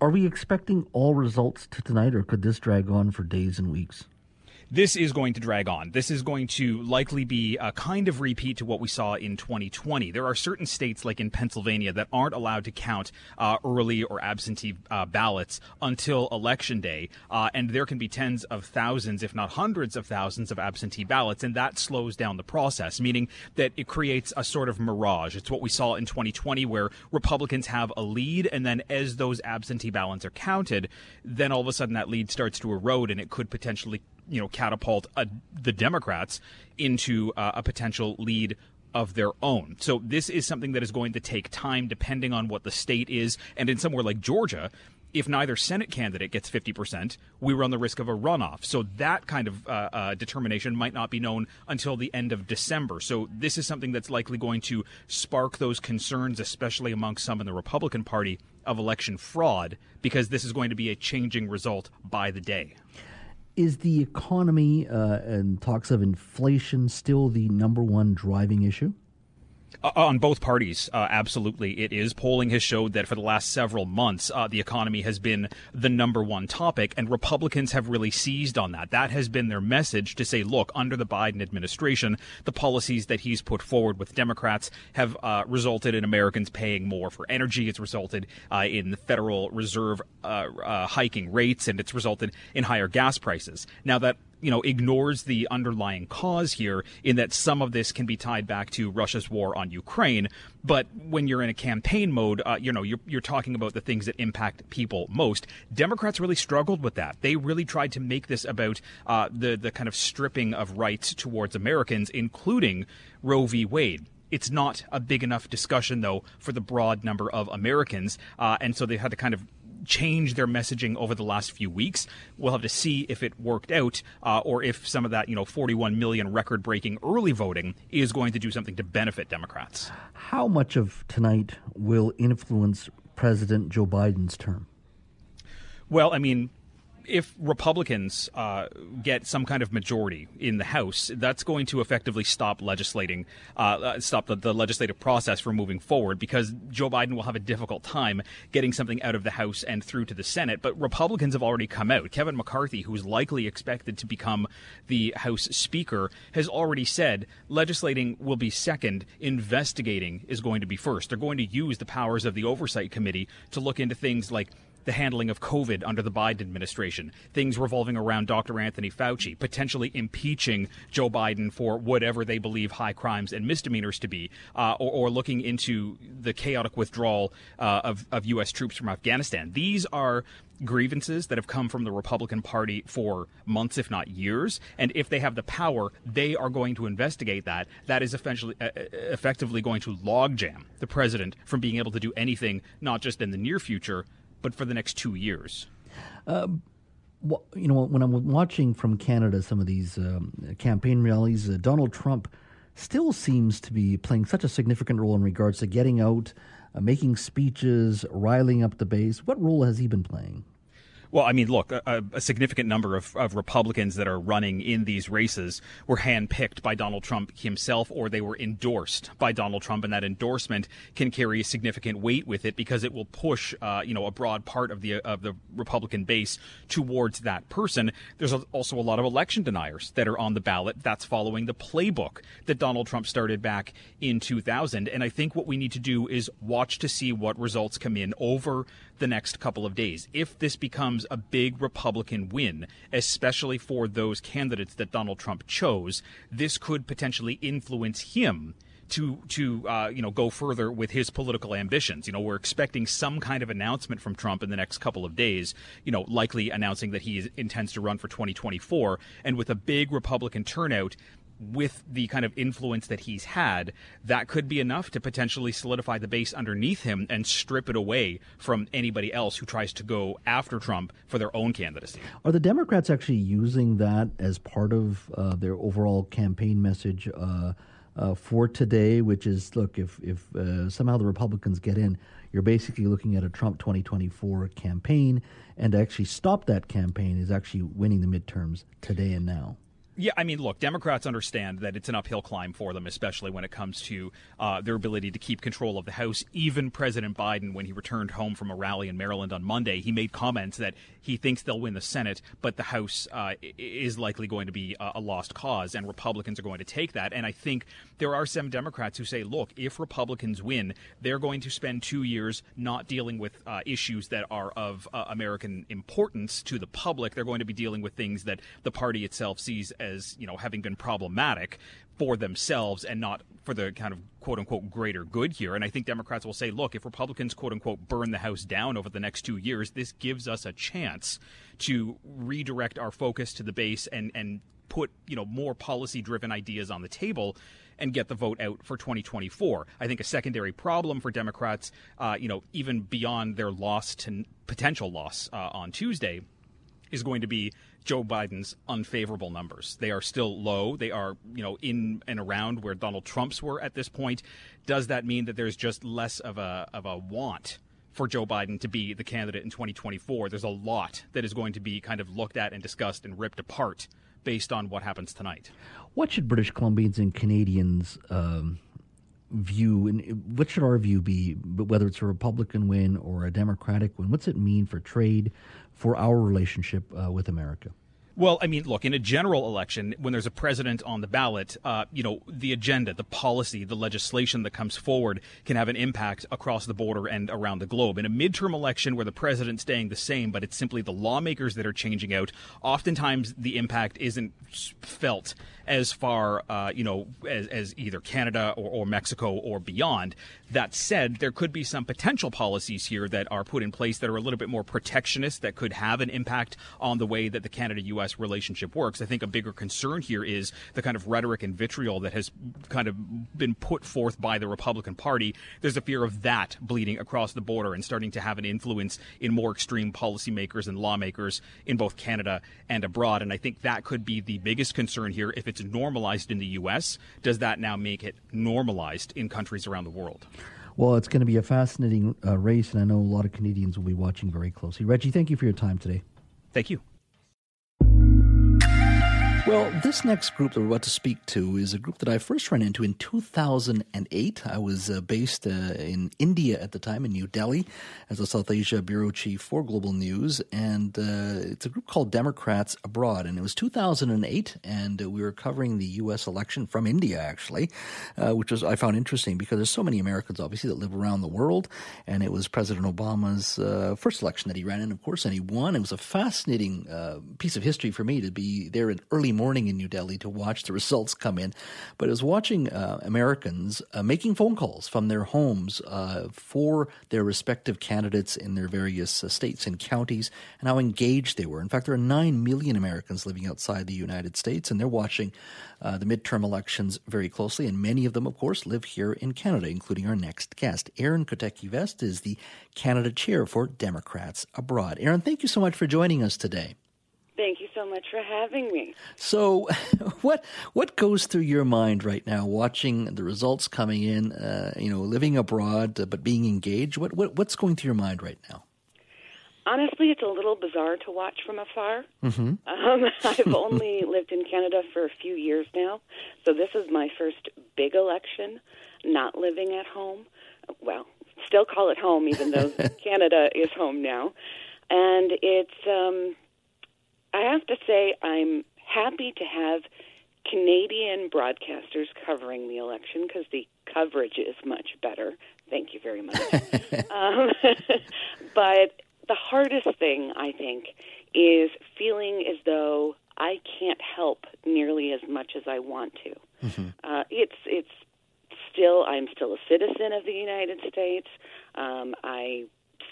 are we expecting all results to tonight, or could this drag on for days and weeks? This is going to drag on. This is going to likely be a kind of repeat to what we saw in 2020. There are certain states, like in Pennsylvania, that aren't allowed to count uh, early or absentee uh, ballots until election day, uh, and there can be tens of thousands, if not hundreds of thousands, of absentee ballots, and that slows down the process, meaning that it creates a sort of mirage. It's what we saw in 2020, where Republicans have a lead, and then as those absentee ballots are counted, then all of a sudden that lead starts to erode, and it could potentially you know catapult a, the Democrats into uh, a potential lead of their own. So this is something that is going to take time depending on what the state is and in somewhere like Georgia if neither Senate candidate gets 50%, we run the risk of a runoff. So that kind of uh, uh, determination might not be known until the end of December. So this is something that's likely going to spark those concerns, especially among some in the Republican Party, of election fraud, because this is going to be a changing result by the day. Is the economy uh, and talks of inflation still the number one driving issue? Uh, on both parties, uh, absolutely. It is. Polling has showed that for the last several months, uh, the economy has been the number one topic, and Republicans have really seized on that. That has been their message to say, look, under the Biden administration, the policies that he's put forward with Democrats have uh, resulted in Americans paying more for energy. It's resulted uh, in the Federal Reserve uh, hiking rates, and it's resulted in higher gas prices. Now, that you know, ignores the underlying cause here in that some of this can be tied back to Russia's war on Ukraine. But when you're in a campaign mode, uh, you know, you're, you're talking about the things that impact people most. Democrats really struggled with that. They really tried to make this about uh, the, the kind of stripping of rights towards Americans, including Roe v. Wade. It's not a big enough discussion, though, for the broad number of Americans. Uh, and so they had to kind of change their messaging over the last few weeks. We'll have to see if it worked out uh, or if some of that, you know, 41 million record breaking early voting is going to do something to benefit Democrats. How much of tonight will influence President Joe Biden's term? Well, I mean, if Republicans uh, get some kind of majority in the House, that's going to effectively stop legislating, uh, uh, stop the, the, legislative process from moving forward because Joe Biden will have a difficult time getting something out of the House and through to the Senate. But Republicans have already come out. Kevin McCarthy, who's likely expected to become the House Speaker, has already said legislating will be second, investigating is going to be first. They're going to use the powers of the Oversight Committee to look into things like the handling of COVID under the Biden administration, things revolving around Dr. Anthony Fauci, potentially impeaching Joe Biden for whatever they believe high crimes and misdemeanors to be, uh, or, or, looking into the chaotic withdrawal uh, of, of U.S. troops from Afghanistan. These are grievances that have come from the Republican Party for months, if not years. And if they have the power, they are going to investigate that. That is uh, uh effectively going to logjam the president from being able to do anything, not just in the near future, but for the next two years. Uh, well, you know, when I'm watching from Canada some of these um, campaign rallies, uh, Donald Trump still seems to be playing such a significant role in regards to getting out, uh, making speeches, riling up the base. What role has he been playing? Well, I mean, look, a, a significant number of, of, Republicans that are running in these races were handpicked by Donald Trump himself, or they were endorsed by Donald Trump, and that endorsement can carry a significant weight with it because it will push, uh, you know, a broad part of the of the Republican base towards that person. There's also a lot of election deniers that are on the ballot. That's following the playbook that Donald Trump started back in 2000, and I think what we need to do is watch to see what results come in over the next couple of days. If this becomes a big Republican win, especially for those candidates that Donald Trump chose, this could potentially influence him to to uh, you know go further with his political ambitions. You know, we're expecting some kind of announcement from Trump in the next couple of days. You know, likely announcing that he intends to run for 2024, and with a big Republican turnout, with the kind of influence that he's had, that could be enough to potentially solidify the base underneath him and strip it away from anybody else who tries to go after Trump for their own candidacy. Are the Democrats actually using that as part of uh, their overall campaign message uh, uh, for today? Which is, look, if if uh, somehow the Republicans get in, you're basically looking at a Trump 2024 campaign, and to actually stop that campaign is actually winning the midterms today and now. Yeah, I mean, look, Democrats understand that it's an uphill climb for them, especially when it comes to uh, their ability to keep control of the House. Even President Biden, when he returned home from a rally in Maryland on Monday, he made comments that he thinks they'll win the Senate, but the House uh, is likely going to be a, a lost cause, and Republicans are going to take that. And I think there are some Democrats who say, look, if Republicans win, they're going to spend two years not dealing with uh, issues that are of uh, American importance to the public. They're going to be dealing with things that the party itself sees as you know having been problematic for themselves and not for the kind of quote unquote greater good here. And I think Democrats will say, look, if Republicans quote unquote burn the House down over the next two years, this gives us a chance to redirect our focus to the base and and put you know more policy driven ideas on the table and get the vote out for 2024. I think a secondary problem for Democrats, uh, you know, even beyond their loss to potential loss uh, on Tuesday, is going to be Joe Biden's unfavorable numbers. They are still low. They are, you know, in and around where Donald Trump's were at this point. Does that mean that there's just less of a of a want for Joe Biden to be the candidate in 2024? There's a lot that is going to be kind of looked at and discussed and ripped apart based on what happens tonight. What should British Columbians and Canadians um, view, and what should our view be, whether it's a Republican win or a Democratic win? What's it mean for trade, for our relationship uh, with America? Well, I mean, look, in a general election, when there's a president on the ballot, uh, you know, the agenda, the policy, the legislation that comes forward can have an impact across the border and around the globe. In a midterm election where the president's staying the same, but it's simply the lawmakers that are changing out, oftentimes the impact isn't felt as far, uh, you know, as, as either Canada or, or, Mexico or beyond. That said, there could be some potential policies here that are put in place that are a little bit more protectionist that could have an impact on the way that the Canada-U.S. relationship works. I think a bigger concern here is the kind of rhetoric and vitriol that has kind of been put forth by the Republican Party. There's a fear of that bleeding across the border and starting to have an influence in more extreme policymakers and lawmakers in both Canada and abroad. And I think that could be the biggest concern here if it's it's normalized in the U.S., does that now make it normalized in countries around the world? Well, it's going to be a fascinating uh, race, and I know a lot of Canadians will be watching very closely. Reggie, thank you for your time today. Thank you. Well, this next group that we're about to speak to is a group that I first ran into in 2008. I was uh, based uh, in India at the time, in New Delhi, as a South Asia bureau chief for Global News. And uh, it's a group called Democrats Abroad. And it was 2008, and uh, we were covering the U.S. election from India, actually, uh, which was I found interesting because there's so many Americans, obviously, that live around the world. And it was President Obama's uh, first election that he ran in, of course, and he won. It was a fascinating piece of history for me to be there in early morning in New Delhi to watch the results come in. But I was watching uh, Americans uh, making phone calls from their homes uh, for their respective candidates in their various uh, states and counties and how engaged they were. In fact, there are 9 million Americans living outside the United States, and they're watching uh, the midterm elections very closely. And many of them, of course, live here in Canada, including our next guest. Erin Kotecki-Vest is the Canada chair for Democrats Abroad. Erin, thank you so much for joining us today. So much for having me. So, what what goes through your mind right now, watching the results coming in? Uh, you know, living abroad uh, but being engaged. What, what what's going through your mind right now? Honestly, it's a little bizarre to watch from afar. Mm-hmm. Um, I've only lived in Canada for a few years now, so this is my first big election. Not living at home. Well, still call it home, even though Canada is home now, and it's. Um, I have to say, I'm happy to have Canadian broadcasters covering the election because the coverage is much better. Thank you very much. um, but the hardest thing, I think, is feeling as though I can't help nearly as much as I want to. Mm-hmm. Uh, it's it's still I'm still a citizen of the United States. Um, I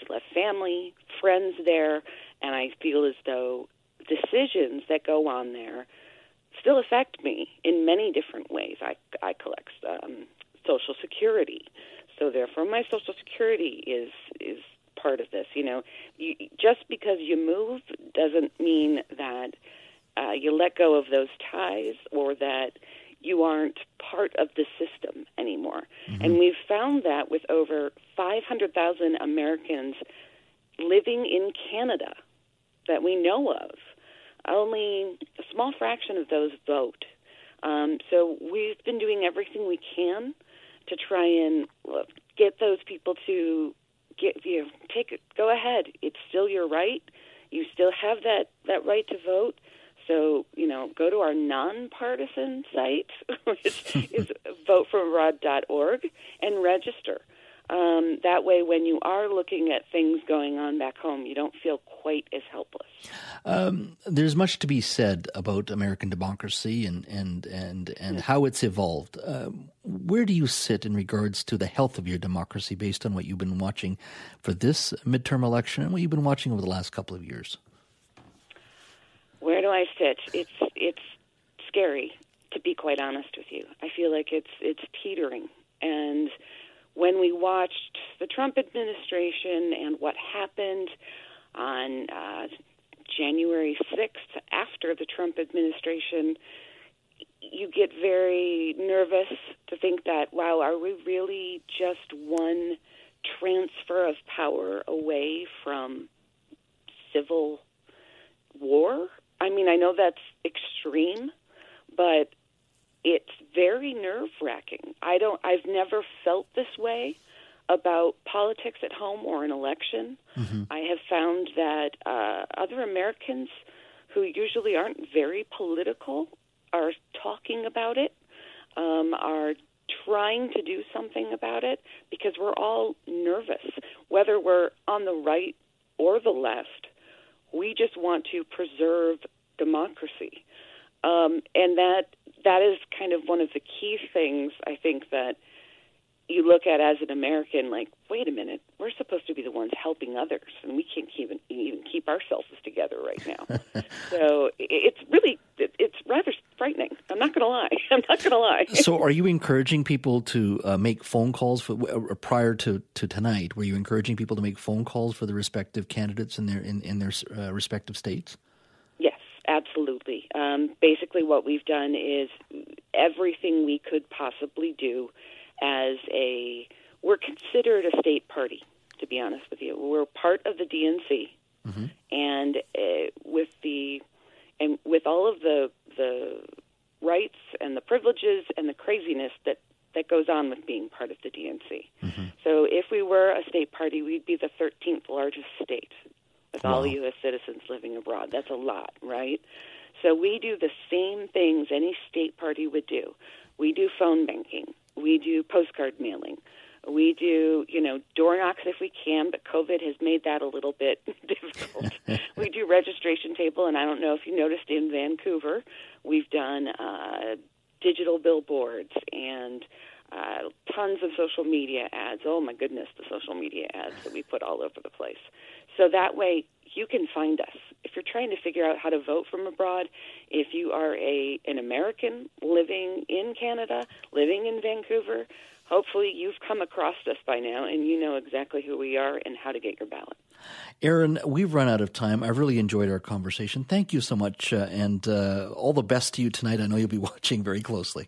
still have family, friends there, and I feel as though decisions that go on there still affect me in many different ways. I, I collect um, Social Security, so therefore my Social Security is is part of this. You know, you, just because you move doesn't mean that uh, you let go of those ties or that you aren't part of the system anymore. Mm-hmm. And we've found that with over 500,000 Americans living in Canada that we know of, only a small fraction of those vote. Um, so we've been doing everything we can to try and get those people to get you know, take it. Go ahead. It's still your right. You still have that that right to vote. So, you know, go to our nonpartisan site, which is votefromabroad.org, and register. Um, that way, when you are looking at things going on back home, you don't feel quite as helpless. Um, there's much to be said about American democracy and and and and how it's evolved. Uh, where do you sit in regards to the health of your democracy, based on what you've been watching for this midterm election and what you've been watching over the last couple of years? Where do I sit? It's it's scary to be quite honest with you. I feel like it's it's teetering and when we watched the Trump administration and what happened on uh, January 6th after the Trump administration, you get very nervous to think that, wow, are we really just one transfer of power away from civil war? I mean, I know that's extreme, but it's very nerve wracking. I don't. I've never felt this way about politics at home or an election. Mm-hmm. I have found that uh, other Americans who usually aren't very political are talking about it, um, are trying to do something about it because we're all nervous, whether we're on the right or the left. We just want to preserve democracy. Um, and that that is kind of one of the key things I think that you look at as an American, like, wait a minute, we're supposed to be the ones helping others, and we can't even even keep ourselves together right now. so it's really it's rather frightening. I'm not going to lie. I'm not going to lie. so, are you encouraging people to uh, make phone calls for, uh, prior to, to tonight? Were you encouraging people to make phone calls for the respective candidates in their in, in their uh, respective states? Yes, absolutely. Um, basically, what we've done is everything we could possibly do as a. We're considered a state party, to be honest with you. We're part of the DNC, mm-hmm. and uh, with the and with all of the the rights and the privileges and the craziness that that goes on with being part of the DNC. Mm-hmm. So if we were a state party, we'd be the 13th largest state with wow. all U.S. citizens living abroad. That's a lot, right? So we do the same things any state party would do. We do phone banking. We do postcard mailing. We do, you know, door knocks if we can, but COVID has made that a little bit difficult. we do registration table, and I don't know if you noticed in Vancouver, we've done uh, digital billboards and uh, tons of social media ads. Oh my goodness, the social media ads that we put all over the place. So that way you can find us. If you're trying to figure out how to vote from abroad, if you are a an American living in Canada, living in Vancouver, hopefully you've come across us by now and you know exactly who we are and how to get your ballot. Erin, we've run out of time. I've really enjoyed our conversation. Thank you so much, uh, and uh, all the best to you tonight. I know you'll be watching very closely.